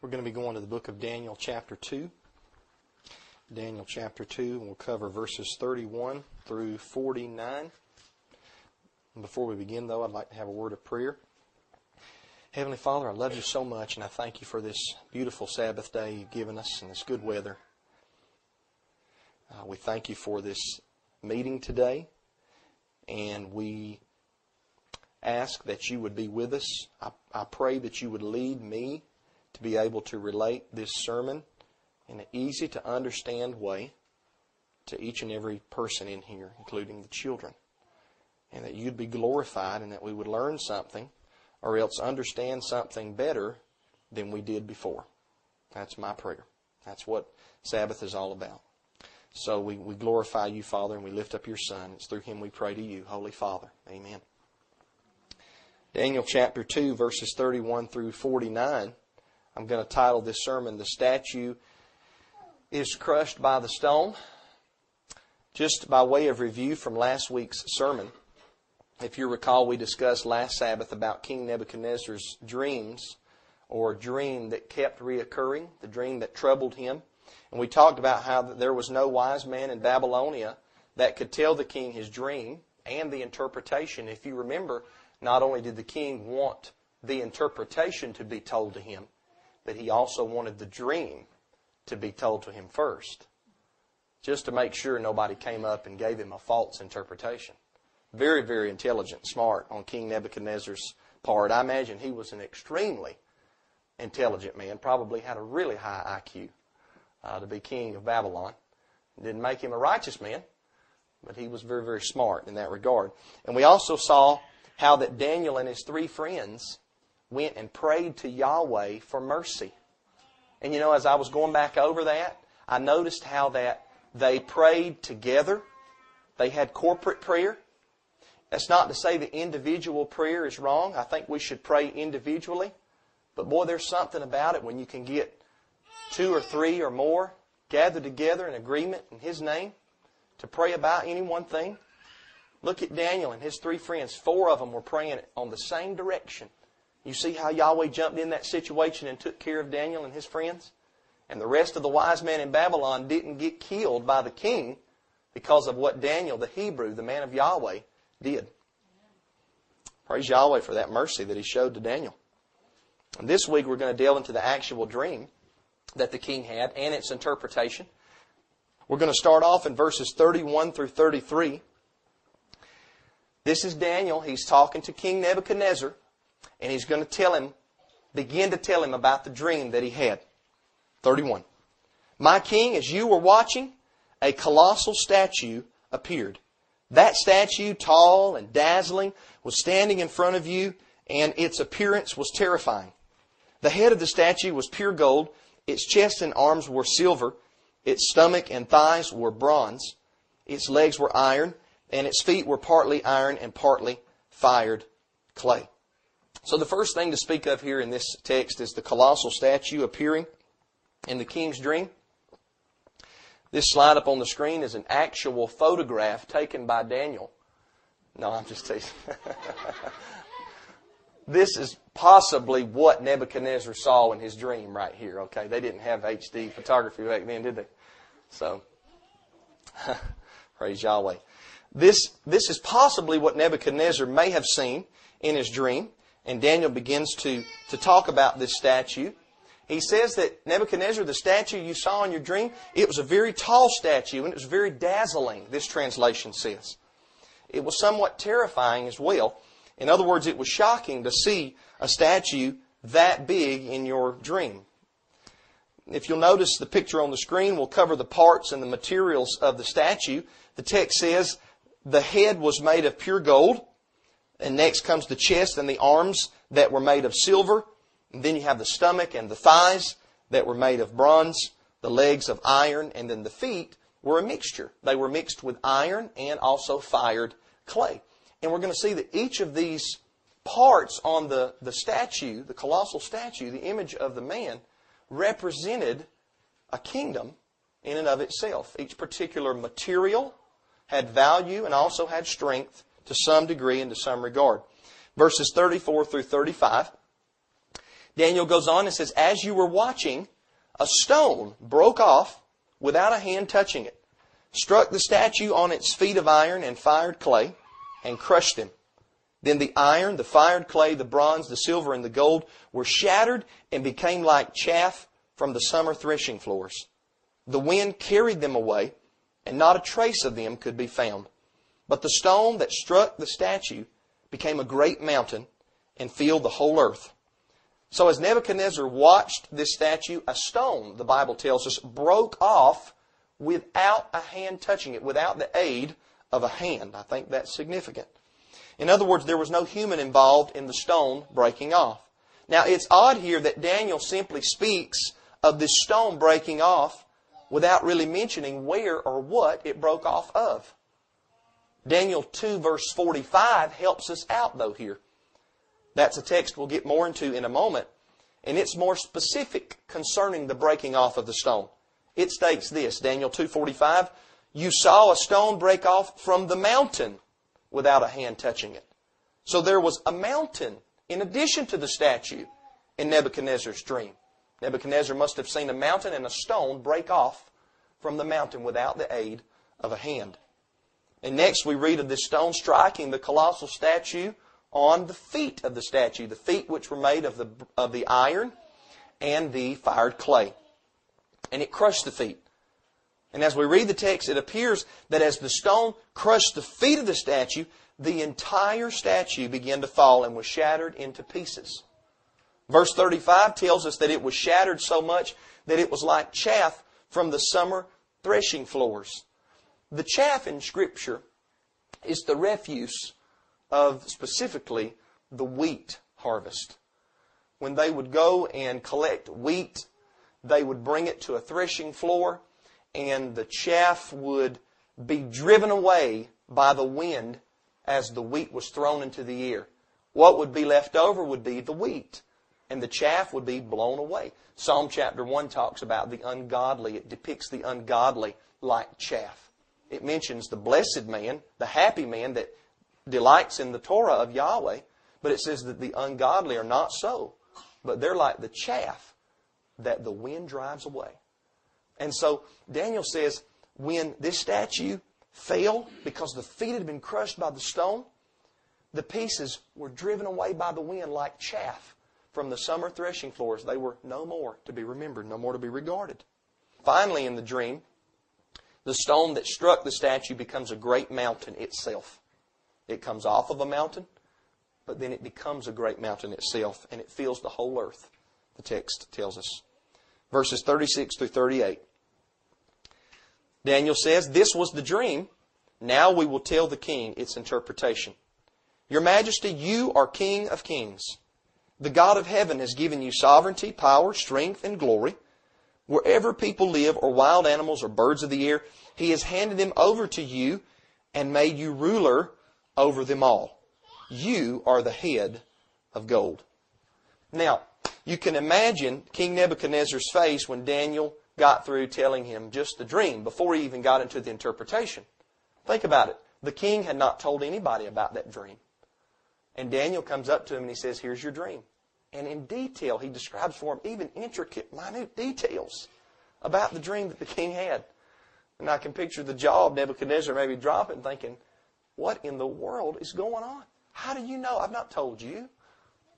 We're going to be going to the book of Daniel, chapter 2. Daniel, chapter 2, and we'll cover verses 31 through 49. And before we begin, though, I'd like to have a word of prayer. Heavenly Father, I love you so much, and I thank you for this beautiful Sabbath day you've given us and this good weather. Uh, we thank you for this meeting today, and we ask that you would be with us. I, I pray that you would lead me to be able to relate this sermon in an easy to understand way to each and every person in here, including the children. And that you'd be glorified and that we would learn something or else understand something better than we did before. That's my prayer. That's what Sabbath is all about. So we, we glorify you, Father, and we lift up your Son. It's through him we pray to you, Holy Father. Amen. Daniel chapter 2, verses 31 through 49. I'm going to title this sermon, The Statue is Crushed by the Stone. Just by way of review from last week's sermon, if you recall, we discussed last Sabbath about King Nebuchadnezzar's dreams, or dream that kept reoccurring, the dream that troubled him. And we talked about how there was no wise man in Babylonia that could tell the king his dream and the interpretation. If you remember, not only did the king want the interpretation to be told to him, but he also wanted the dream to be told to him first, just to make sure nobody came up and gave him a false interpretation. Very, very intelligent, smart on King Nebuchadnezzar's part. I imagine he was an extremely intelligent man, probably had a really high IQ uh, to be king of Babylon. Didn't make him a righteous man, but he was very, very smart in that regard. And we also saw how that Daniel and his three friends went and prayed to Yahweh for mercy. And you know, as I was going back over that, I noticed how that they prayed together. They had corporate prayer. That's not to say the individual prayer is wrong. I think we should pray individually. But boy, there's something about it when you can get two or three or more gathered together in agreement in His name to pray about any one thing. Look at Daniel and his three friends. Four of them were praying on the same direction. You see how Yahweh jumped in that situation and took care of Daniel and his friends? And the rest of the wise men in Babylon didn't get killed by the king because of what Daniel, the Hebrew, the man of Yahweh, did. Praise Yahweh for that mercy that he showed to Daniel. And this week we're going to delve into the actual dream that the king had and its interpretation. We're going to start off in verses 31 through 33. This is Daniel. He's talking to King Nebuchadnezzar, and he's going to tell him, begin to tell him about the dream that he had. 31. My king, as you were watching, a colossal statue appeared. That statue, tall and dazzling, was standing in front of you, and its appearance was terrifying. The head of the statue was pure gold, its chest and arms were silver, its stomach and thighs were bronze, its legs were iron, and its feet were partly iron and partly fired clay. So the first thing to speak of here in this text is the colossal statue appearing in the king's dream. This slide up on the screen is an actual photograph taken by Daniel. No, I'm just teasing. this is possibly what Nebuchadnezzar saw in his dream right here. Okay, they didn't have HD photography back then, did they? So, praise Yahweh. This, this is possibly what Nebuchadnezzar may have seen in his dream. And Daniel begins to, to talk about this statue. He says that Nebuchadnezzar, the statue you saw in your dream, it was a very tall statue and it was very dazzling, this translation says. It was somewhat terrifying as well. In other words, it was shocking to see a statue that big in your dream. If you'll notice the picture on the screen will cover the parts and the materials of the statue. The text says the head was made of pure gold. And next comes the chest and the arms that were made of silver. And then you have the stomach and the thighs that were made of bronze, the legs of iron, and then the feet were a mixture. They were mixed with iron and also fired clay. And we're going to see that each of these parts on the, the statue, the colossal statue, the image of the man, represented a kingdom in and of itself. Each particular material had value and also had strength to some degree and to some regard. Verses 34 through 35. Daniel goes on and says, As you were watching, a stone broke off without a hand touching it, struck the statue on its feet of iron and fired clay, and crushed them. Then the iron, the fired clay, the bronze, the silver, and the gold were shattered and became like chaff from the summer threshing floors. The wind carried them away, and not a trace of them could be found. But the stone that struck the statue became a great mountain and filled the whole earth. So as Nebuchadnezzar watched this statue, a stone, the Bible tells us, broke off without a hand touching it, without the aid of a hand. I think that's significant. In other words, there was no human involved in the stone breaking off. Now, it's odd here that Daniel simply speaks of this stone breaking off without really mentioning where or what it broke off of. Daniel 2 verse 45 helps us out though here. That's a text we'll get more into in a moment. And it's more specific concerning the breaking off of the stone. It states this, Daniel 2.45, You saw a stone break off from the mountain without a hand touching it. So there was a mountain in addition to the statue in Nebuchadnezzar's dream. Nebuchadnezzar must have seen a mountain and a stone break off from the mountain without the aid of a hand. And next we read of this stone striking the colossal statue on the feet of the statue, the feet which were made of the, of the iron and the fired clay. And it crushed the feet. And as we read the text, it appears that as the stone crushed the feet of the statue, the entire statue began to fall and was shattered into pieces. Verse 35 tells us that it was shattered so much that it was like chaff from the summer threshing floors. The chaff in Scripture is the refuse of specifically the wheat harvest. When they would go and collect wheat, they would bring it to a threshing floor, and the chaff would be driven away by the wind as the wheat was thrown into the air. What would be left over would be the wheat, and the chaff would be blown away. Psalm chapter 1 talks about the ungodly. It depicts the ungodly like chaff. It mentions the blessed man, the happy man that delights in the Torah of Yahweh, but it says that the ungodly are not so, but they're like the chaff that the wind drives away. And so Daniel says, when this statue fell because the feet had been crushed by the stone, the pieces were driven away by the wind like chaff from the summer threshing floors. They were no more to be remembered, no more to be regarded. Finally, in the dream, the stone that struck the statue becomes a great mountain itself. It comes off of a mountain, but then it becomes a great mountain itself, and it fills the whole earth, the text tells us. Verses 36 through 38. Daniel says, This was the dream. Now we will tell the king its interpretation. Your Majesty, you are King of kings. The God of heaven has given you sovereignty, power, strength, and glory. Wherever people live, or wild animals, or birds of the air, He has handed them over to you and made you ruler over them all. You are the head of gold. Now, you can imagine King Nebuchadnezzar's face when Daniel got through telling him just the dream before he even got into the interpretation. Think about it. The king had not told anybody about that dream. And Daniel comes up to him and he says, Here's your dream. And in detail, he describes for him even intricate, minute details about the dream that the king had. And I can picture the jaw of Nebuchadnezzar maybe dropping, thinking, what in the world is going on? How do you know? I've not told you.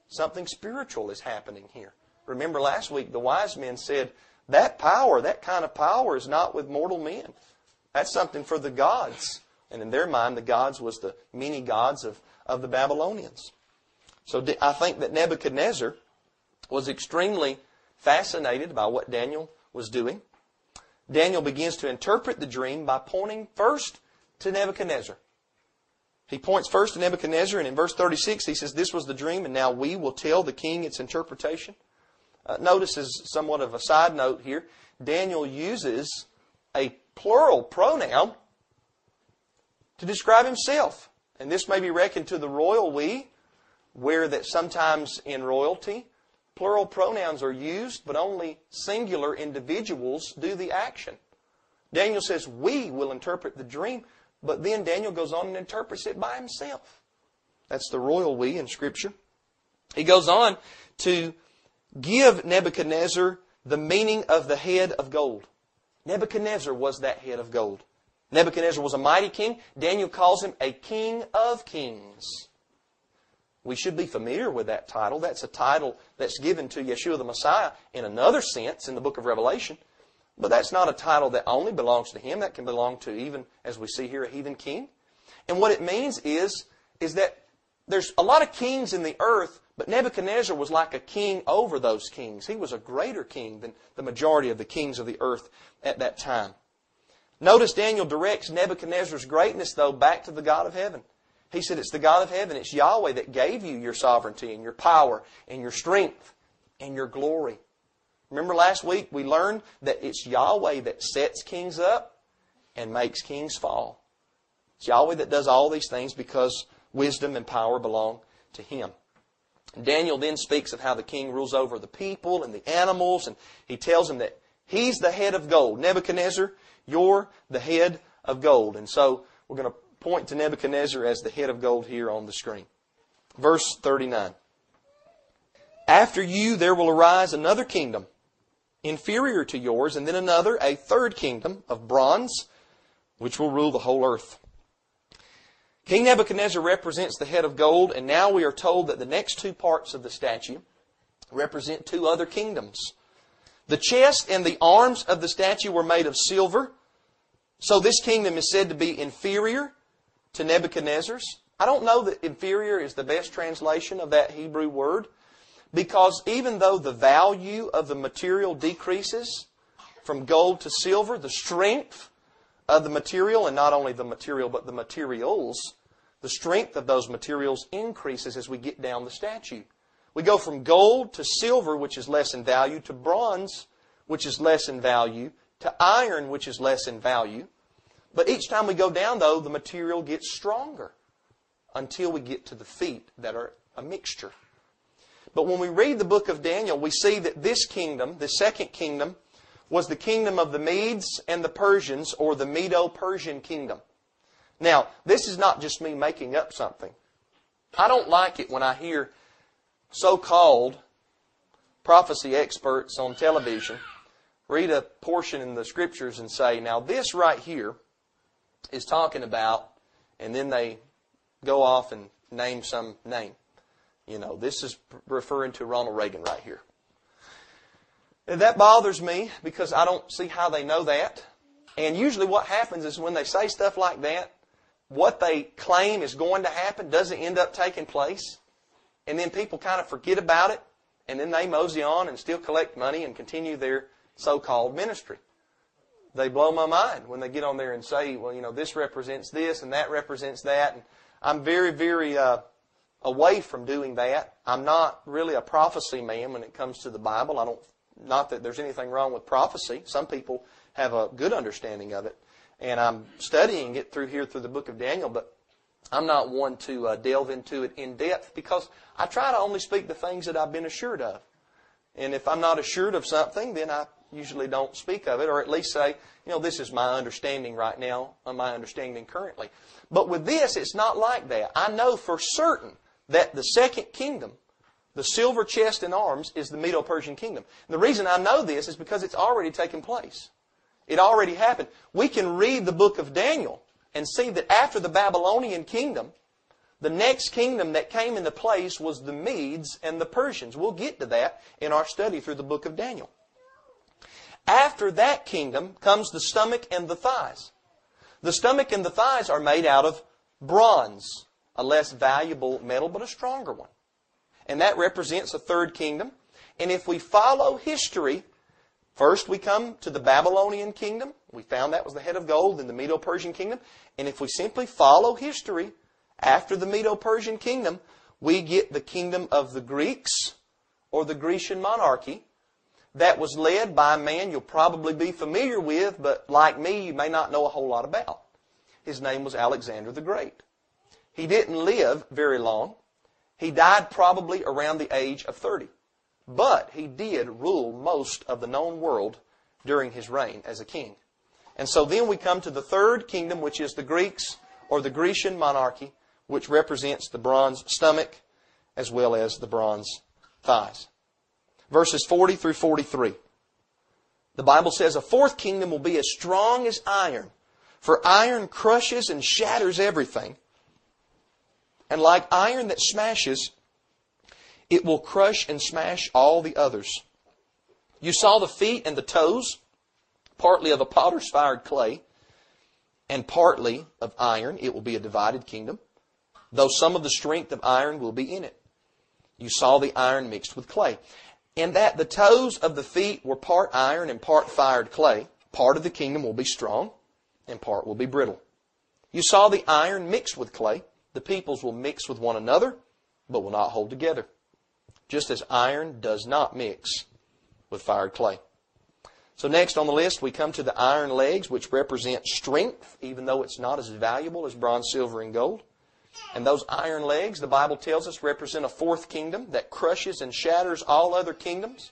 Something spiritual is happening here. Remember last week, the wise men said, that power, that kind of power is not with mortal men. That's something for the gods. And in their mind, the gods was the many gods of, of the Babylonians. So I think that Nebuchadnezzar was extremely fascinated by what Daniel was doing. Daniel begins to interpret the dream by pointing first to Nebuchadnezzar. He points first to Nebuchadnezzar, and in verse 36 he says, This was the dream, and now we will tell the king its interpretation. Uh, notice, as somewhat of a side note here, Daniel uses a plural pronoun to describe himself. And this may be reckoned to the royal we, where that sometimes in royalty, plural pronouns are used, but only singular individuals do the action. Daniel says, We will interpret the dream. But then Daniel goes on and interprets it by himself. That's the royal we in Scripture. He goes on to give Nebuchadnezzar the meaning of the head of gold. Nebuchadnezzar was that head of gold. Nebuchadnezzar was a mighty king. Daniel calls him a king of kings. We should be familiar with that title. That's a title that's given to Yeshua the Messiah in another sense in the book of Revelation. But that's not a title that only belongs to him. That can belong to even, as we see here, a heathen king. And what it means is, is that there's a lot of kings in the earth, but Nebuchadnezzar was like a king over those kings. He was a greater king than the majority of the kings of the earth at that time. Notice Daniel directs Nebuchadnezzar's greatness, though, back to the God of heaven. He said, It's the God of heaven, it's Yahweh that gave you your sovereignty and your power and your strength and your glory. Remember last week we learned that it's Yahweh that sets kings up and makes kings fall. It's Yahweh that does all these things because wisdom and power belong to Him. Daniel then speaks of how the king rules over the people and the animals, and he tells him that he's the head of gold. Nebuchadnezzar, you're the head of gold. And so we're going to point to Nebuchadnezzar as the head of gold here on the screen. Verse 39. After you there will arise another kingdom inferior to yours, and then another, a third kingdom of bronze, which will rule the whole earth. King Nebuchadnezzar represents the head of gold, and now we are told that the next two parts of the statue represent two other kingdoms. The chest and the arms of the statue were made of silver, so this kingdom is said to be inferior to Nebuchadnezzar's. I don't know that inferior is the best translation of that Hebrew word. Because even though the value of the material decreases from gold to silver, the strength of the material, and not only the material, but the materials, the strength of those materials increases as we get down the statue. We go from gold to silver, which is less in value, to bronze, which is less in value, to iron, which is less in value. But each time we go down, though, the material gets stronger until we get to the feet that are a mixture. But when we read the book of Daniel, we see that this kingdom, the second kingdom, was the kingdom of the Medes and the Persians, or the Medo Persian kingdom. Now, this is not just me making up something. I don't like it when I hear so called prophecy experts on television read a portion in the scriptures and say, now this right here is talking about, and then they go off and name some name. You know, this is referring to Ronald Reagan right here. And that bothers me because I don't see how they know that. And usually what happens is when they say stuff like that, what they claim is going to happen doesn't end up taking place. And then people kind of forget about it. And then they mosey on and still collect money and continue their so-called ministry. They blow my mind when they get on there and say, well, you know, this represents this and that represents that. And I'm very, very uh, away from doing that. I'm not really a prophecy man when it comes to the Bible. I don't, not that there's anything wrong with prophecy. Some people have a good understanding of it. And I'm studying it through here through the book of Daniel, but I'm not one to uh, delve into it in depth because I try to only speak the things that I've been assured of. And if I'm not assured of something, then I usually don't speak of it, or at least say, you know, this is my understanding right now, or my understanding currently. But with this, it's not like that. I know for certain that the second kingdom, the silver chest and arms, is the Medo Persian kingdom. And the reason I know this is because it's already taken place. It already happened. We can read the book of Daniel and see that after the Babylonian kingdom, the next kingdom that came into place was the Medes and the Persians. We'll get to that in our study through the book of Daniel. After that kingdom comes the stomach and the thighs. The stomach and the thighs are made out of bronze a less valuable metal, but a stronger one. And that represents a third kingdom. And if we follow history, first we come to the Babylonian kingdom. We found that was the head of gold in the Medo Persian kingdom. And if we simply follow history, after the Medo Persian kingdom, we get the kingdom of the Greeks, or the Grecian monarchy, that was led by a man you'll probably be familiar with, but like me, you may not know a whole lot about. His name was Alexander the Great. He didn't live very long. He died probably around the age of 30. But he did rule most of the known world during his reign as a king. And so then we come to the third kingdom, which is the Greeks or the Grecian monarchy, which represents the bronze stomach as well as the bronze thighs. Verses 40 through 43. The Bible says a fourth kingdom will be as strong as iron, for iron crushes and shatters everything. And like iron that smashes, it will crush and smash all the others. You saw the feet and the toes, partly of a potter's fired clay, and partly of iron. It will be a divided kingdom, though some of the strength of iron will be in it. You saw the iron mixed with clay. And that the toes of the feet were part iron and part fired clay. Part of the kingdom will be strong, and part will be brittle. You saw the iron mixed with clay. The peoples will mix with one another, but will not hold together. Just as iron does not mix with fired clay. So next on the list, we come to the iron legs, which represent strength, even though it's not as valuable as bronze, silver, and gold. And those iron legs, the Bible tells us, represent a fourth kingdom that crushes and shatters all other kingdoms.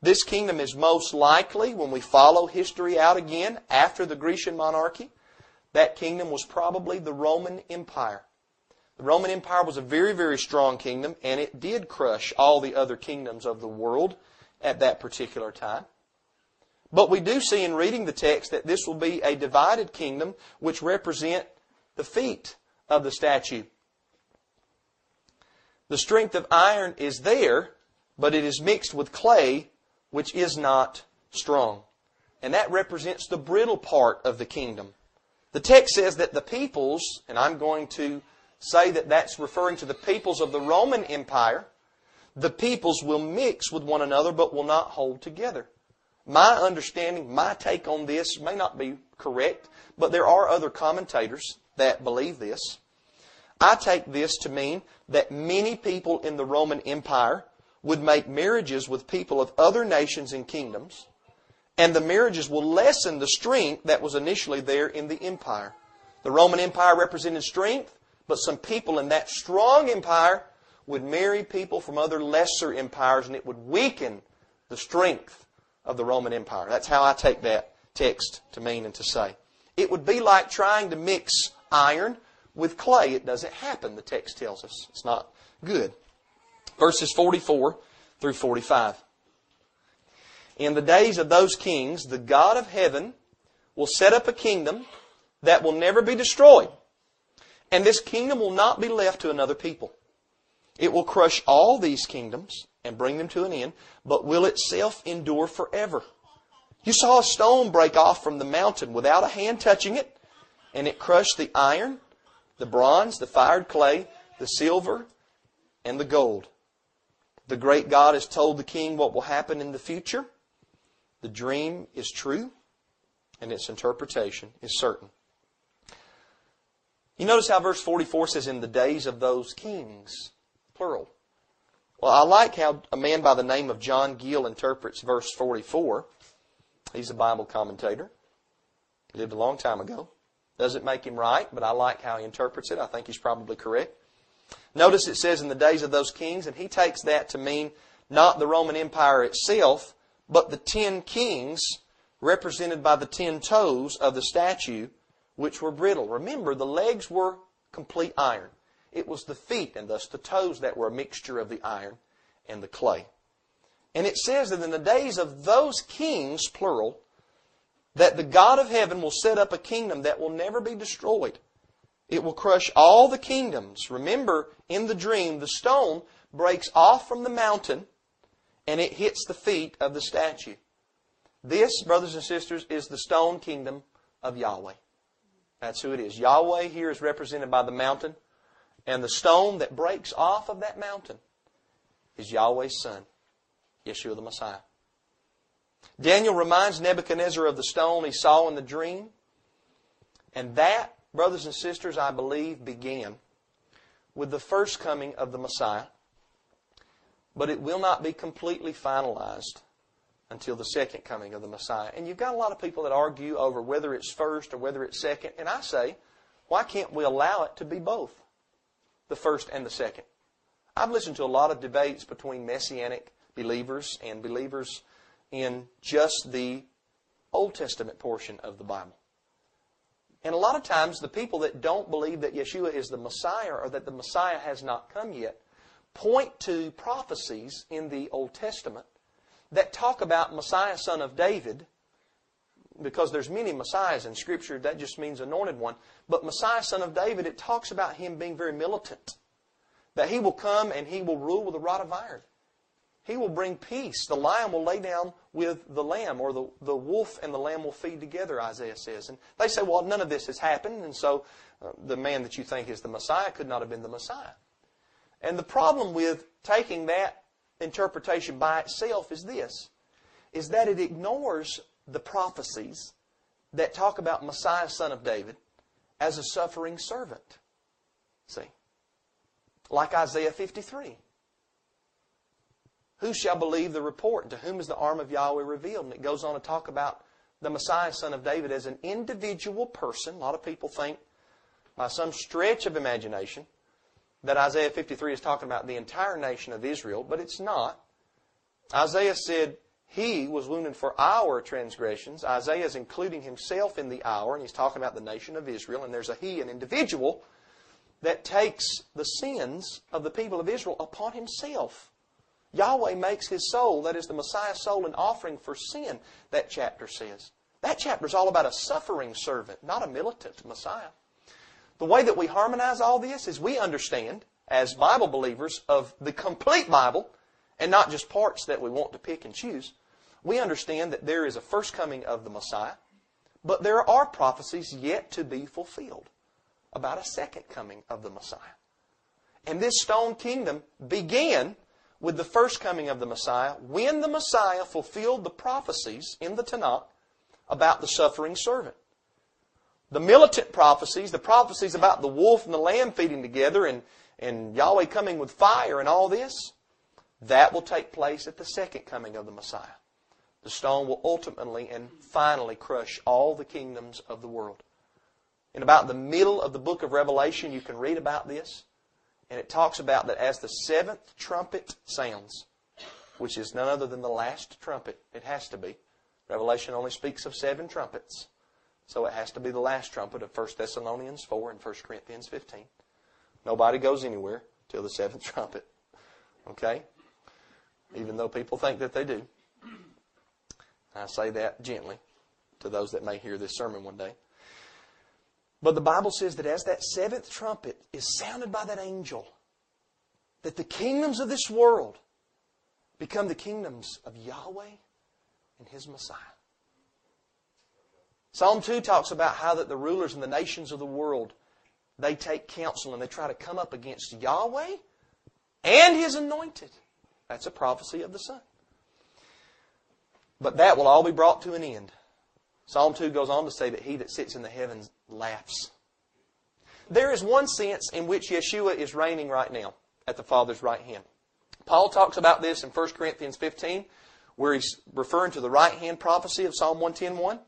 This kingdom is most likely, when we follow history out again, after the Grecian monarchy, that kingdom was probably the Roman Empire. The Roman Empire was a very, very strong kingdom, and it did crush all the other kingdoms of the world at that particular time. But we do see in reading the text that this will be a divided kingdom which represent the feet of the statue. The strength of iron is there, but it is mixed with clay, which is not strong. And that represents the brittle part of the kingdom. The text says that the peoples, and I'm going to say that that's referring to the peoples of the Roman Empire, the peoples will mix with one another but will not hold together. My understanding, my take on this may not be correct, but there are other commentators that believe this. I take this to mean that many people in the Roman Empire would make marriages with people of other nations and kingdoms, and the marriages will lessen the strength that was initially there in the empire. The Roman Empire represented strength, but some people in that strong empire would marry people from other lesser empires, and it would weaken the strength of the Roman Empire. That's how I take that text to mean and to say. It would be like trying to mix iron with clay. It doesn't happen, the text tells us. It's not good. Verses 44 through 45. In the days of those kings, the God of heaven will set up a kingdom that will never be destroyed. And this kingdom will not be left to another people. It will crush all these kingdoms and bring them to an end, but will itself endure forever. You saw a stone break off from the mountain without a hand touching it, and it crushed the iron, the bronze, the fired clay, the silver, and the gold. The great God has told the king what will happen in the future. The dream is true, and its interpretation is certain. You notice how verse 44 says, In the days of those kings, plural. Well, I like how a man by the name of John Gill interprets verse 44. He's a Bible commentator. He lived a long time ago. Doesn't make him right, but I like how he interprets it. I think he's probably correct. Notice it says in the days of those kings, and he takes that to mean not the Roman Empire itself, but the ten kings represented by the ten toes of the statue, which were brittle. Remember, the legs were complete iron. It was the feet and thus the toes that were a mixture of the iron and the clay. And it says that in the days of those kings, plural, that the God of heaven will set up a kingdom that will never be destroyed. It will crush all the kingdoms. Remember, in the dream, the stone breaks off from the mountain and it hits the feet of the statue. This, brothers and sisters, is the stone kingdom of Yahweh. That's who it is. Yahweh here is represented by the mountain. And the stone that breaks off of that mountain is Yahweh's Son, Yeshua the Messiah. Daniel reminds Nebuchadnezzar of the stone he saw in the dream. And that, brothers and sisters, I believe began with the first coming of the Messiah. But it will not be completely finalized until the second coming of the Messiah. And you've got a lot of people that argue over whether it's first or whether it's second. And I say, why can't we allow it to be both? the first and the second. I've listened to a lot of debates between Messianic believers and believers in just the Old Testament portion of the Bible. And a lot of times, the people that don't believe that Yeshua is the Messiah or that the Messiah has not come yet point to prophecies in the Old Testament that talk about Messiah, son of David, because there's many Messiahs in Scripture, that just means anointed one. But Messiah, son of David, it talks about him being very militant. That he will come and he will rule with a rod of iron. He will bring peace. The lion will lay down with the lamb, or the, the wolf and the lamb will feed together, Isaiah says. And they say, well, none of this has happened, and so uh, the man that you think is the Messiah could not have been the Messiah. And the problem with taking that interpretation by itself is this, is that it ignores the prophecies that talk about Messiah, son of David, as a suffering servant. See? Like Isaiah 53. Who shall believe the report? To whom is the arm of Yahweh revealed? And it goes on to talk about the Messiah, son of David, as an individual person. A lot of people think, by some stretch of imagination, that Isaiah 53 is talking about the entire nation of Israel, but it's not. Isaiah said, He was wounded for our transgressions. Isaiah is including himself in the our, and he's talking about the nation of Israel, and there's a He, an individual, that takes the sins of the people of Israel upon himself. Yahweh makes his soul, that is the Messiah's soul, an offering for sin, that chapter says. That chapter is all about a suffering servant, not a militant Messiah. The way that we harmonize all this is we understand, as Bible believers of the complete Bible, and not just parts that we want to pick and choose, we understand that there is a first coming of the Messiah, but there are prophecies yet to be fulfilled about a second coming of the Messiah. And this stone kingdom began with the first coming of the Messiah when the Messiah fulfilled the prophecies in the Tanakh about the suffering servant. The militant prophecies, the prophecies about the wolf and the lamb feeding together and, and Yahweh coming with fire and all this, that will take place at the second coming of the Messiah. The stone will ultimately and finally crush all the kingdoms of the world. In about the middle of the book of Revelation, you can read about this. And it talks about that as the seventh trumpet sounds, which is none other than the last trumpet, it has to be. Revelation only speaks of seven trumpets. So it has to be the last trumpet of 1 Thessalonians 4 and 1 Corinthians 15. Nobody goes anywhere till the seventh trumpet. Okay? Even though people think that they do. I say that gently to those that may hear this sermon one day. But the Bible says that as that seventh trumpet is sounded by that angel, that the kingdoms of this world become the kingdoms of Yahweh and His Messiah. Psalm 2 talks about how that the rulers and the nations of the world, they take counsel and they try to come up against Yahweh and His anointed. That's a prophecy of the Son. But that will all be brought to an end. Psalm 2 goes on to say that he that sits in the heavens laughs. There is one sense in which Yeshua is reigning right now at the Father's right hand. Paul talks about this in 1 Corinthians 15, where he's referring to the right hand prophecy of Psalm 110.1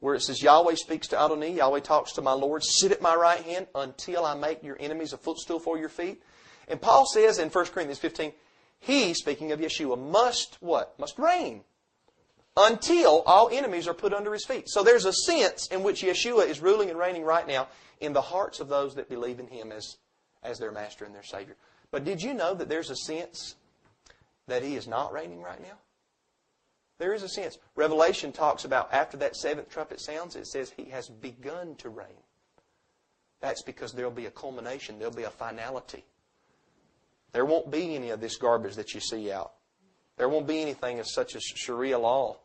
where it says Yahweh speaks to Adonai, Yahweh talks to my Lord, sit at my right hand until I make your enemies a footstool for your feet. And Paul says in 1 Corinthians 15, he, speaking of Yeshua, must what? Must reign until all enemies are put under his feet. So there's a sense in which Yeshua is ruling and reigning right now in the hearts of those that believe in him as, as their master and their savior. But did you know that there's a sense that he is not reigning right now? There is a sense. Revelation talks about after that seventh trumpet sounds, it says he has begun to reign. That's because there'll be a culmination, there'll be a finality. There won't be any of this garbage that you see out. There won't be anything as such as Sharia law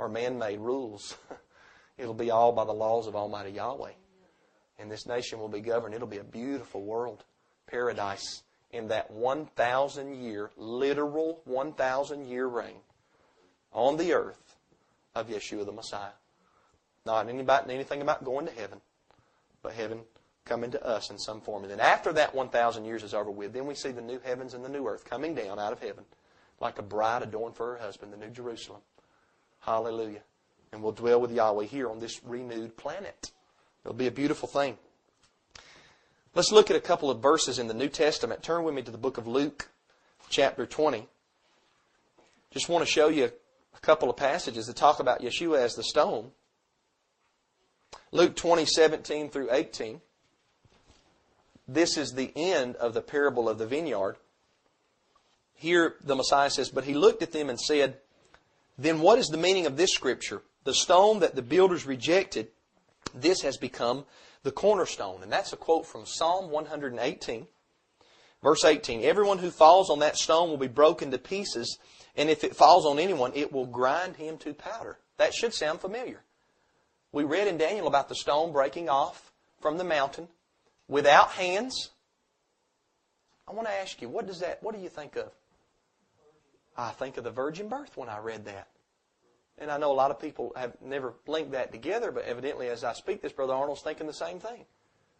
or man made rules. It'll be all by the laws of Almighty Yahweh. And this nation will be governed. It'll be a beautiful world, paradise, in that 1,000 year, literal 1,000 year reign on the earth of Yeshua the Messiah. Not anything about going to heaven, but heaven coming to us in some form. And then after that 1,000 years is over with, then we see the new heavens and the new earth coming down out of heaven like a bride adorned for her husband, the New Jerusalem. Hallelujah. And we'll dwell with Yahweh here on this renewed planet. It'll be a beautiful thing. Let's look at a couple of verses in the New Testament. Turn with me to the book of Luke, chapter 20. Just want to show you a couple of passages that talk about Yeshua as the stone. Luke 20, 17 through 18. This is the end of the parable of the vineyard. here the Messiah says, But he looked at them and said, Then what is the meaning of this scripture? The stone that the builders rejected, this has become the cornerstone. And that's a quote from Psalm 118, verse 18. Everyone who falls on that stone will be broken to pieces, and if it falls on anyone, it will grind him to powder. That should sound familiar. We read in Daniel about the stone breaking off from the mountain without hands. I want to ask you, what does that what do you think of? I think of the virgin birth when I read that. And I know a lot of people have never linked that together, but evidently as I speak this, Brother Arnold's thinking the same thing.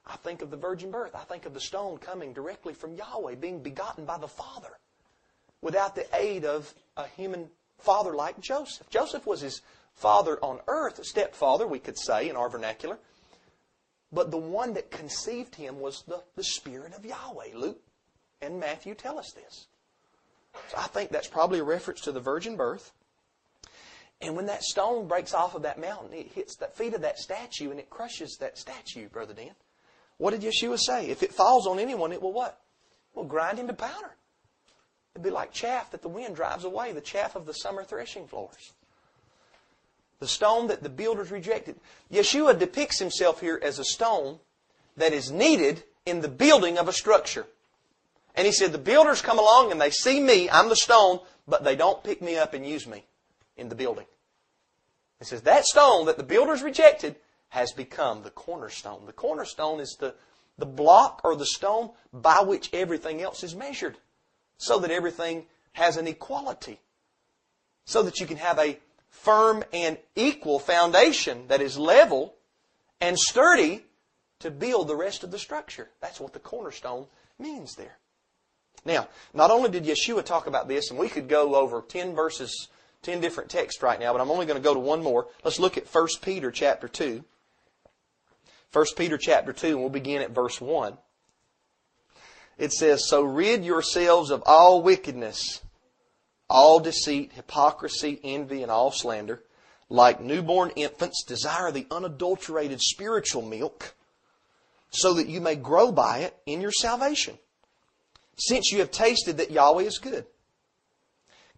I think of the virgin birth. I think of the stone coming directly from Yahweh, being begotten by the Father, without the aid of a human father like Joseph. Joseph was his father on earth, a stepfather, we could say in our vernacular. But the one that conceived him was the, the Spirit of Yahweh. Luke and Matthew tell us this. So I think that's probably a reference to the virgin birth. And when that stone breaks off of that mountain, it hits the feet of that statue and it crushes that statue, Brother Dan. What did Yeshua say? If it falls on anyone, it will what? It will grind him to powder. It'd be like chaff that the wind drives away, the chaff of the summer threshing floors. The stone that the builders rejected. Yeshua depicts himself here as a stone that is needed in the building of a structure. And he said, the builders come along and they see me, I'm the stone, but they don't pick me up and use me in the building. He says, that stone that the builders rejected has become the cornerstone. The cornerstone is the, the block or the stone by which everything else is measured. So that everything has an equality. So that you can have a firm and equal foundation that is level and sturdy to build the rest of the structure. That's what the cornerstone means there. Now, not only did Yeshua talk about this, and we could go over 10 verses, 10 different texts right now, but I'm only going to go to one more. Let's look at 1 Peter chapter 2. 1 Peter chapter 2, and we'll begin at verse 1. It says, So rid yourselves of all wickedness, all deceit, hypocrisy, envy, and all slander. Like newborn infants, desire the unadulterated spiritual milk, so that you may grow by it in your salvation since you have tasted that Yahweh is good.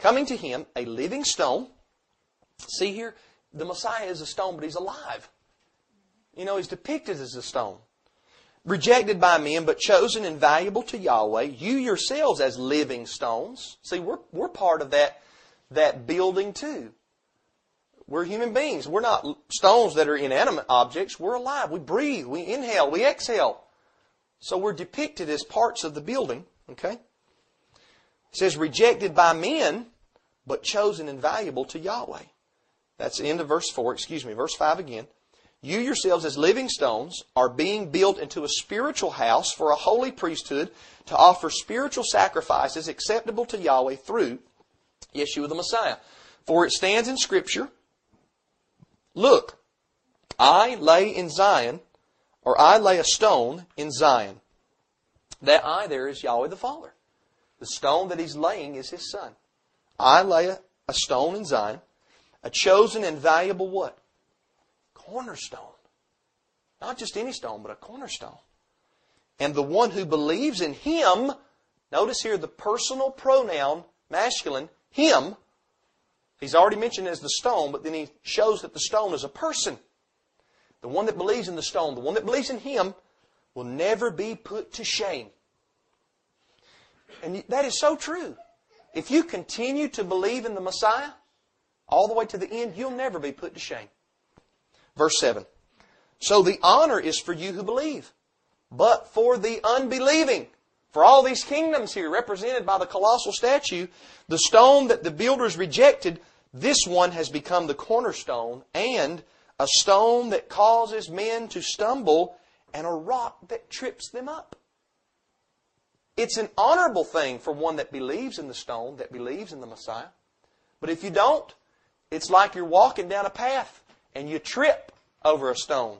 Coming to him, a living stone. See here, the Messiah is a stone, but he's alive. You know, he's depicted as a stone. Rejected by men, but chosen and valuable to Yahweh. You yourselves as living stones. See, we're, we're part of that, that building too. We're human beings. We're not stones that are inanimate objects. We're alive. We breathe. We inhale. We exhale. So we're depicted as parts of the building. Okay? It says, rejected by men, but chosen and valuable to Yahweh. That's the end of verse 4, excuse me, verse 5 again. You yourselves, as living stones, are being built into a spiritual house for a holy priesthood to offer spiritual sacrifices acceptable to Yahweh through Yeshua the Messiah. For it stands in Scripture Look, I lay in Zion, or I lay a stone in Zion, that I there is Yahweh the Father. The stone that he's laying is his son. I lay a, a stone in Zion, a chosen and valuable what? Cornerstone. Not just any stone, but a cornerstone. And the one who believes in him, notice here the personal pronoun, masculine, him. He's already mentioned as the stone, but then he shows that the stone is a person. The one that believes in the stone, the one that believes in him, will never be put to shame. And that is so true. If you continue to believe in the Messiah all the way to the end, you'll never be put to shame. Verse 7. So the honor is for you who believe, but for the unbelieving. For all these kingdoms here represented by the colossal statue, the stone that the builders rejected, this one has become the cornerstone and a stone that causes men to stumble and a rock that trips them up. It's an honorable thing for one that believes in the stone, that believes in the Messiah. But if you don't, it's like you're walking down a path and you trip over a stone.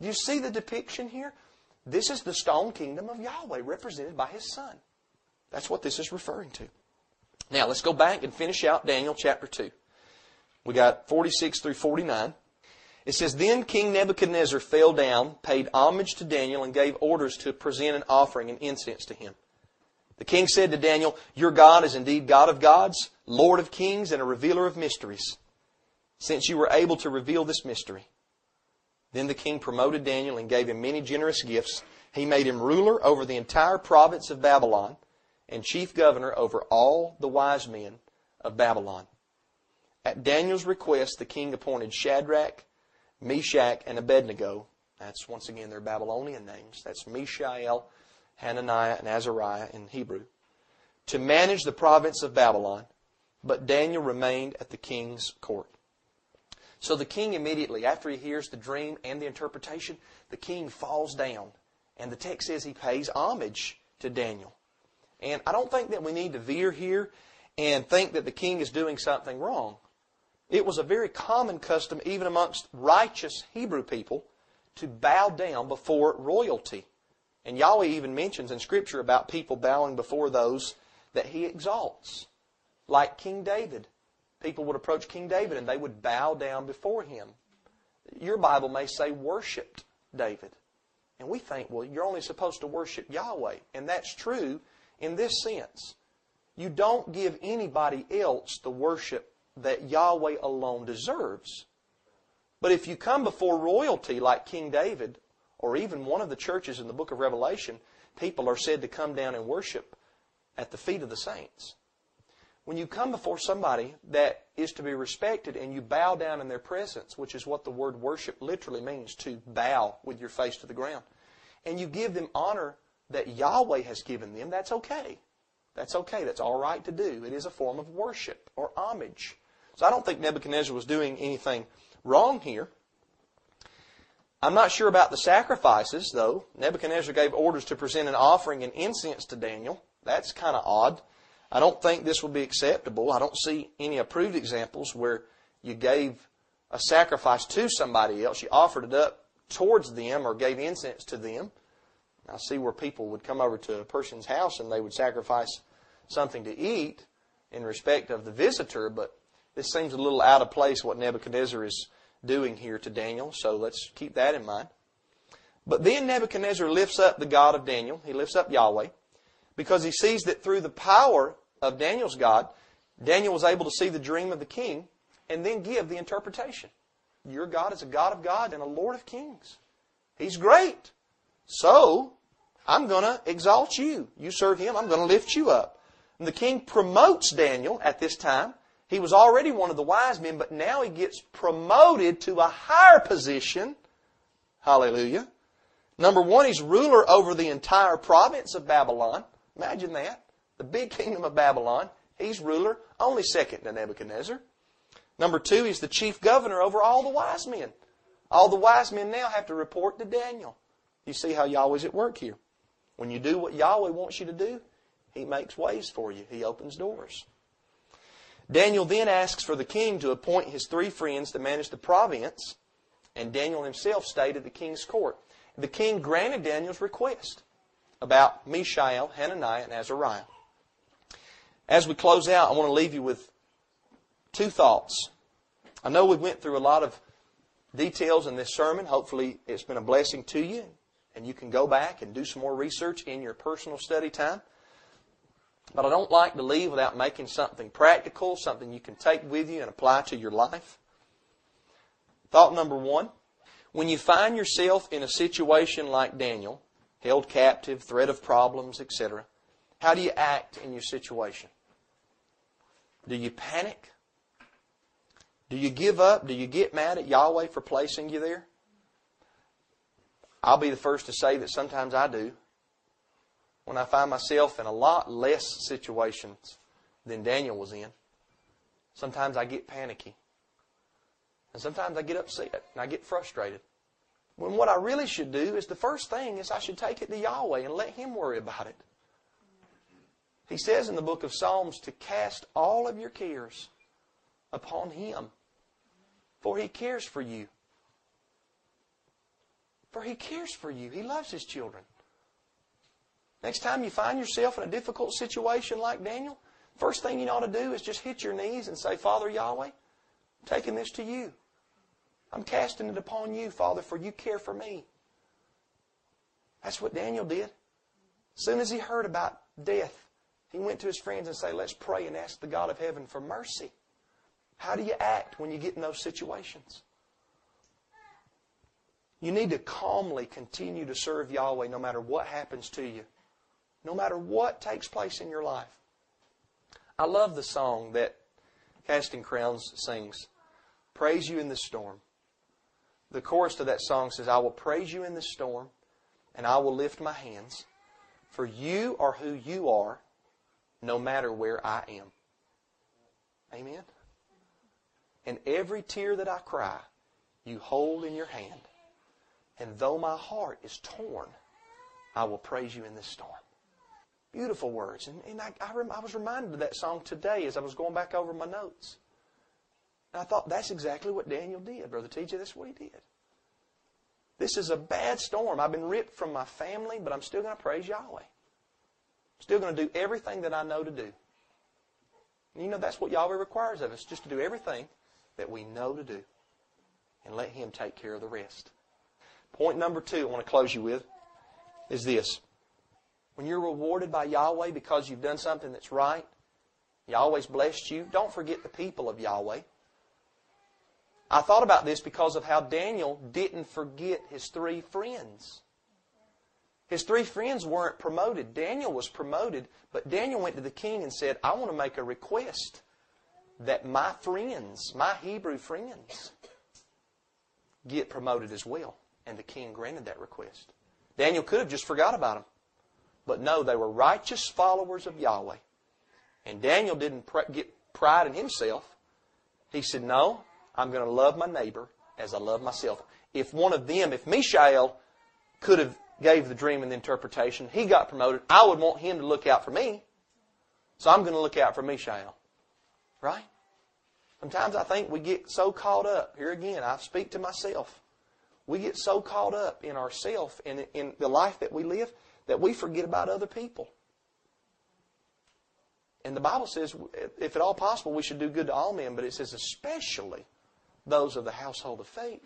Do you see the depiction here? This is the stone kingdom of Yahweh represented by his son. That's what this is referring to. Now, let's go back and finish out Daniel chapter 2. We got 46 through 49. It says, Then King Nebuchadnezzar fell down, paid homage to Daniel, and gave orders to present an offering and incense to him. The king said to Daniel, Your God is indeed God of gods, Lord of kings, and a revealer of mysteries, since you were able to reveal this mystery. Then the king promoted Daniel and gave him many generous gifts. He made him ruler over the entire province of Babylon and chief governor over all the wise men of Babylon. At Daniel's request, the king appointed Shadrach, Meshach, and Abednego. That's once again their Babylonian names. That's Mishael, Hananiah, and Azariah in Hebrew. To manage the province of Babylon, but Daniel remained at the king's court. So the king immediately, after he hears the dream and the interpretation, the king falls down. And the text says he pays homage to Daniel. And I don't think that we need to veer here and think that the king is doing something wrong. It was a very common custom, even amongst righteous Hebrew people, to bow down before royalty. And Yahweh even mentions in Scripture about people bowing before those that he exalts. Like King David. People would approach King David and they would bow down before him. Your Bible may say worshiped David. And we think, well, you're only supposed to worship Yahweh. And that's true in this sense. You don't give anybody else the worship that Yahweh alone deserves. But if you come before royalty like King David, or even one of the churches in the book of Revelation, people are said to come down and worship at the feet of the saints. When you come before somebody that is to be respected and you bow down in their presence, which is what the word worship literally means, to bow with your face to the ground, and you give them honor that Yahweh has given them, that's okay. That's okay. That's all right to do. It is a form of worship or homage. So I don't think Nebuchadnezzar was doing anything wrong here. I'm not sure about the sacrifices, though. Nebuchadnezzar gave orders to present an offering and incense to Daniel. That's kind of odd. I don't think this would be acceptable. I don't see any approved examples where you gave a sacrifice to somebody else. You offered it up towards them or gave incense to them. I see where people would come over to a person's house and they would sacrifice something to eat in respect of the visitor, but this seems a little out of place what Nebuchadnezzar is doing here to Daniel, so let's keep that in mind. But then Nebuchadnezzar lifts up the God of Daniel. He lifts up Yahweh because he sees that through the power of Daniel's God, Daniel was able to see the dream of the king and then give the interpretation. Your God is a God of God and a Lord of kings. He's great. So, I'm going to exalt you. You serve him, I'm going to lift you up. And the king promotes Daniel at this time he was already one of the wise men, but now he gets promoted to a higher position. Hallelujah. Number one, he's ruler over the entire province of Babylon. Imagine that. The big kingdom of Babylon. He's ruler, only second to Nebuchadnezzar. Number two, he's the chief governor over all the wise men. All the wise men now have to report to Daniel. You see how Yahweh's at work here. When you do what Yahweh wants you to do, He makes ways for you. He opens doors. Daniel then asks for the king to appoint his three friends to manage the province, and Daniel himself stayed at the king's court. The king granted Daniel's request about Mishael, Hananiah, and Azariah. As we close out, I want to leave you with two thoughts. I know we went through a lot of details in this sermon. Hopefully, it's been a blessing to you, and you can go back and do some more research in your personal study time. But I don't like to leave without making something practical, something you can take with you and apply to your life. Thought number one when you find yourself in a situation like Daniel, held captive, threat of problems, etc., how do you act in your situation? Do you panic? Do you give up? Do you get mad at Yahweh for placing you there? I'll be the first to say that sometimes I do when I find myself in a lot less situations than Daniel was in, sometimes I get panicky. And sometimes I get upset and I get frustrated. When what I really should do is the first thing is I should take it to Yahweh and let Him worry about it. He says in the book of Psalms to cast all of your cares upon Him, for He cares for you. For He cares for you. He loves His children. Next time you find yourself in a difficult situation like Daniel, first thing you ought to do is just hit your knees and say, Father Yahweh, I'm taking this to you. I'm casting it upon you, Father, for you care for me. That's what Daniel did. As soon as he heard about death He went to his friends and said, let's pray and ask the God of heaven for mercy. How do you act when you get in those situations? You need to calmly continue to serve Yahweh no matter what happens to you, no matter what takes place in your life. I love the song that Casting Crowns sings Praise you in the storm. The chorus to that song says, I will praise you in the storm, and I will lift my hands, for you are who you are, no matter where I am. Amen. And every tear that I cry, you hold in your hand. And though my heart is torn, I will praise you in this storm. Beautiful words. And, and I, I, rem, I was reminded of that song today as I was going back over my notes. And I thought, that's exactly what Daniel did, Brother TJ. That's what he did. This is a bad storm. I've been ripped from my family, but I'm still going to praise Yahweh. Still going to do everything that I know to do. And you know, that's what Yahweh requires of us, just to do everything that we know to do. And let Him take care of the rest. Point number two I want to close you with is this. When you're rewarded by Yahweh because you've done something that's right, Yahweh's blessed you, don't forget the people of Yahweh. I thought about this because of how Daniel didn't forget his three friends. His three friends weren't promoted. Daniel was promoted, but Daniel went to the king and said, I want to make a request that my friends, my Hebrew friends, get promoted as well. And the king granted that request. Daniel could have just forgot about them. But no, they were righteous followers of Yahweh. And Daniel didn't get pride in himself. He said, No, I'm going to love my neighbor as I love myself. If one of them, if Mishael could have gave the dream and the interpretation, he got promoted, I would want him to look out for me. So I'm going to look out for Mishael. Right? Sometimes I think we get so caught up. Here again, I speak to myself. We get so caught up in ourself and in the life that we live that we forget about other people. And the Bible says, if at all possible, we should do good to all men, but it says especially those of the household of faith.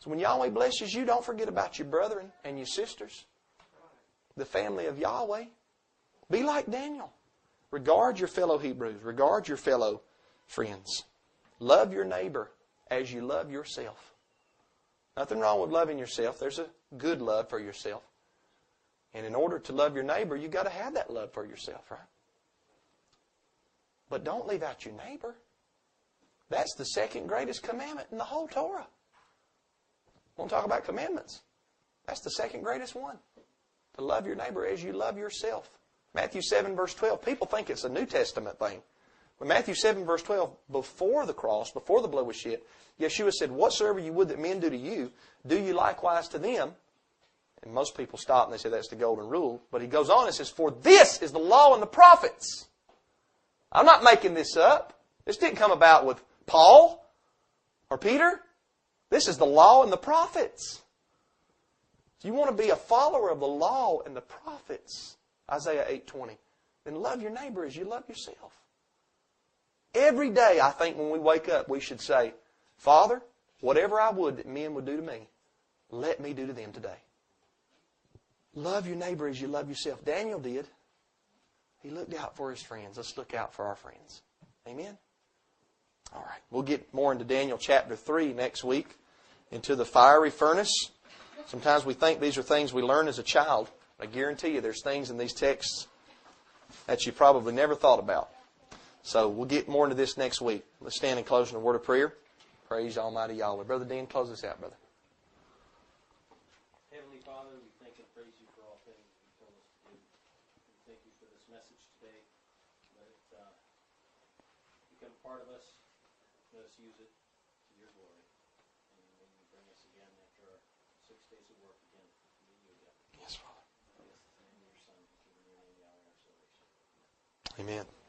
So when Yahweh blesses you, don't forget about your brethren and your sisters, the family of Yahweh. Be like Daniel. Regard your fellow Hebrews. Regard your fellow friends. Love your neighbor as you love yourself. Nothing wrong with loving yourself. There's a good love for yourself. And in order to love your neighbor, you've got to have that love for yourself, right? But don't leave out your neighbor. That's the second greatest commandment in the whole Torah. To talk about commandments? That's the second greatest one. To love your neighbor as you love yourself. Matthew 7, verse 12. People think it's a New Testament thing. But Matthew 7, verse 12, before the cross, before the blood was shed, Yeshua said, Whatsoever you would that men do to you, do you likewise to them. And most people stop and they say that's the golden rule. But he goes on and says, For this is the law and the prophets. I'm not making this up. This didn't come about with Paul or Peter. This is the law and the prophets. If you want to be a follower of the law and the prophets, Isaiah 8:20, then love your neighbor as you love yourself. Every day, I think when we wake up, we should say, Father, whatever I would that men would do to me, let me do to them today. Love your neighbor as you love yourself. Daniel did. He looked out for his friends. Let's look out for our friends. Amen? All right. We'll get more into Daniel chapter 3 next week, into the fiery furnace. Sometimes we think these are things we learn as a child. I guarantee you there's things in these texts that you probably never thought about. So we'll get more into this next week. Let's stand and close in a word of prayer. Praise Almighty Yahweh. Brother Dan, close us out, brother. Heavenly Father, we thank and praise you for all things you've told us to do. We thank you for this message today. Let it uh, become part of us. Let us use it to your glory. And when you bring us again after our six days of work again, to meet you again. Yes, Father. I guess it's the name of your Son, who's given your name, Yahweh, our salvation. Amen.